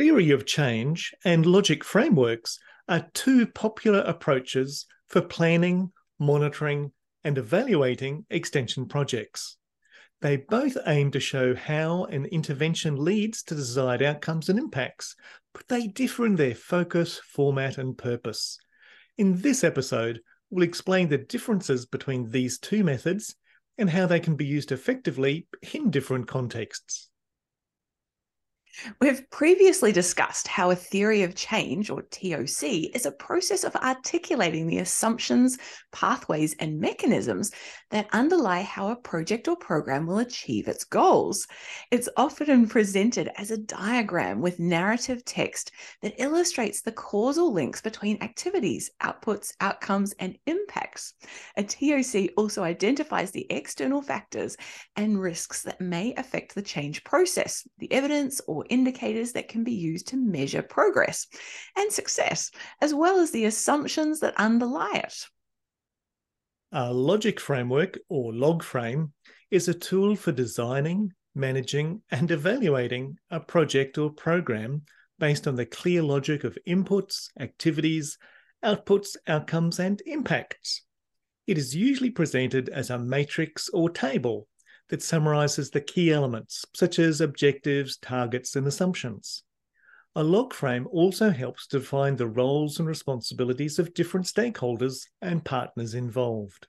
Theory of change and logic frameworks are two popular approaches for planning, monitoring, and evaluating extension projects. They both aim to show how an intervention leads to desired outcomes and impacts, but they differ in their focus, format, and purpose. In this episode, we'll explain the differences between these two methods and how they can be used effectively in different contexts. We've previously discussed how a theory of change, or TOC, is a process of articulating the assumptions, pathways, and mechanisms that underlie how a project or program will achieve its goals. It's often presented as a diagram with narrative text that illustrates the causal links between activities, outputs, outcomes, and impacts. A TOC also identifies the external factors and risks that may affect the change process, the evidence or indicators that can be used to measure progress and success, as well as the assumptions that underlie it. A logic framework, or log frame, is a tool for designing, managing, and evaluating a project or program based on the clear logic of inputs, activities, outputs, outcomes, and impacts. It is usually presented as a matrix or table that summarizes the key elements, such as objectives, targets, and assumptions. A log frame also helps define the roles and responsibilities of different stakeholders and partners involved.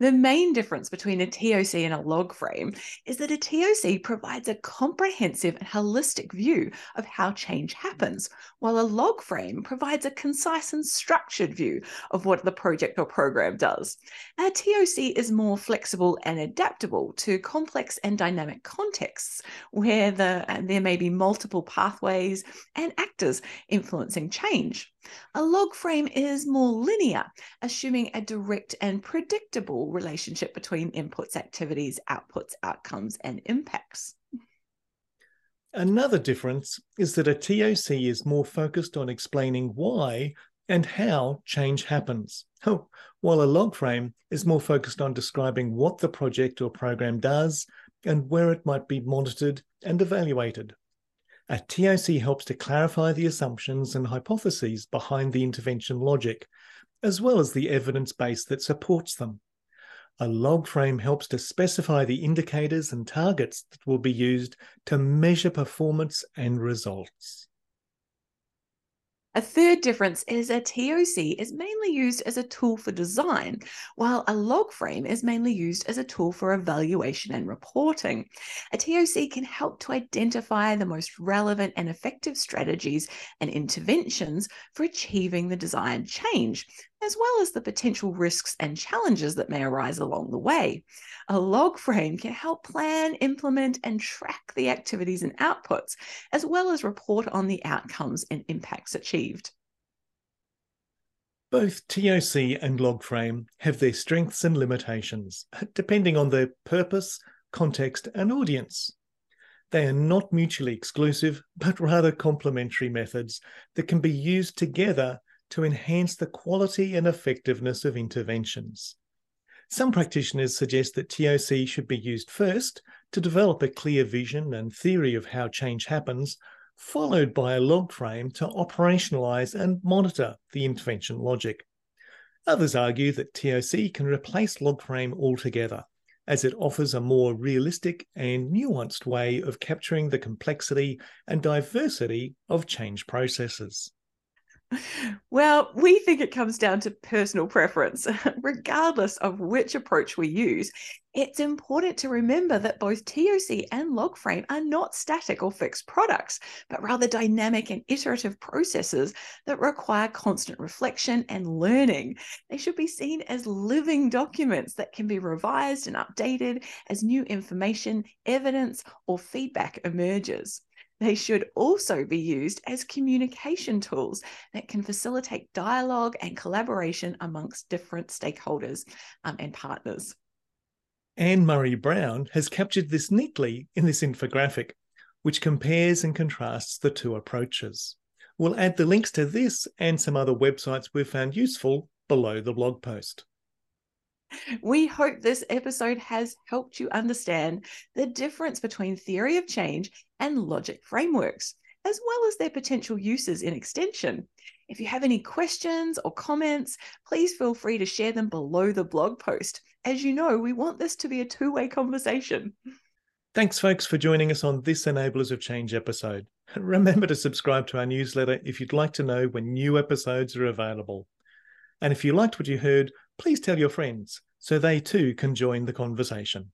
The main difference between a TOC and a log frame is that a TOC provides a comprehensive and holistic view of how change happens, while a log frame provides a concise and structured view of what the project or program does. A TOC is more flexible and adaptable to complex and dynamic contexts where the, there may be multiple pathways and actors influencing change. A log frame is more linear, assuming a direct and predictable relationship between inputs, activities, outputs, outcomes, and impacts. Another difference is that a TOC is more focused on explaining why and how change happens, oh, while a log frame is more focused on describing what the project or program does and where it might be monitored and evaluated. A TOC helps to clarify the assumptions and hypotheses behind the intervention logic, as well as the evidence base that supports them. A log frame helps to specify the indicators and targets that will be used to measure performance and results. A third difference is a TOC is mainly used as a tool for design, while a log frame is mainly used as a tool for evaluation and reporting. A TOC can help to identify the most relevant and effective strategies and interventions for achieving the desired change, as well as the potential risks and challenges that may arise along the way. A log frame can help plan, implement, and track the activities and outputs, as well as report on the outcomes and impacts achieved. Both TOC and log frame have their strengths and limitations, depending on their purpose, context, and audience. They are not mutually exclusive, but rather complementary methods that can be used together to enhance the quality and effectiveness of interventions. Some practitioners suggest that TOC should be used first to develop a clear vision and theory of how change happens, followed by a log frame to operationalize and monitor the intervention logic. Others argue that TOC can replace log frame altogether, as it offers a more realistic and nuanced way of capturing the complexity and diversity of change processes. Well, we think it comes down to personal preference. Regardless of which approach we use, it's important to remember that both TOC and Logframe are not static or fixed products, but rather dynamic and iterative processes that require constant reflection and learning. They should be seen as living documents that can be revised and updated as new information, evidence, or feedback emerges. They should also be used as communication tools that can facilitate dialogue and collaboration amongst different stakeholders um, and partners. Ann-Murray Brown has captured this neatly in this infographic, which compares and contrasts the two approaches. We'll add the links to this and some other websites we've found useful below the blog post. We hope this episode has helped you understand the difference between theory of change and logic frameworks. as well as their potential uses in extension. If you have any questions or comments, please feel free to share them below the blog post. As you know, we want this to be a two way conversation. Thanks, folks, for joining us on this Enablers of Change episode. Remember to subscribe to our newsletter if you'd like to know when new episodes are available. And if you liked what you heard, please tell your friends so they too can join the conversation.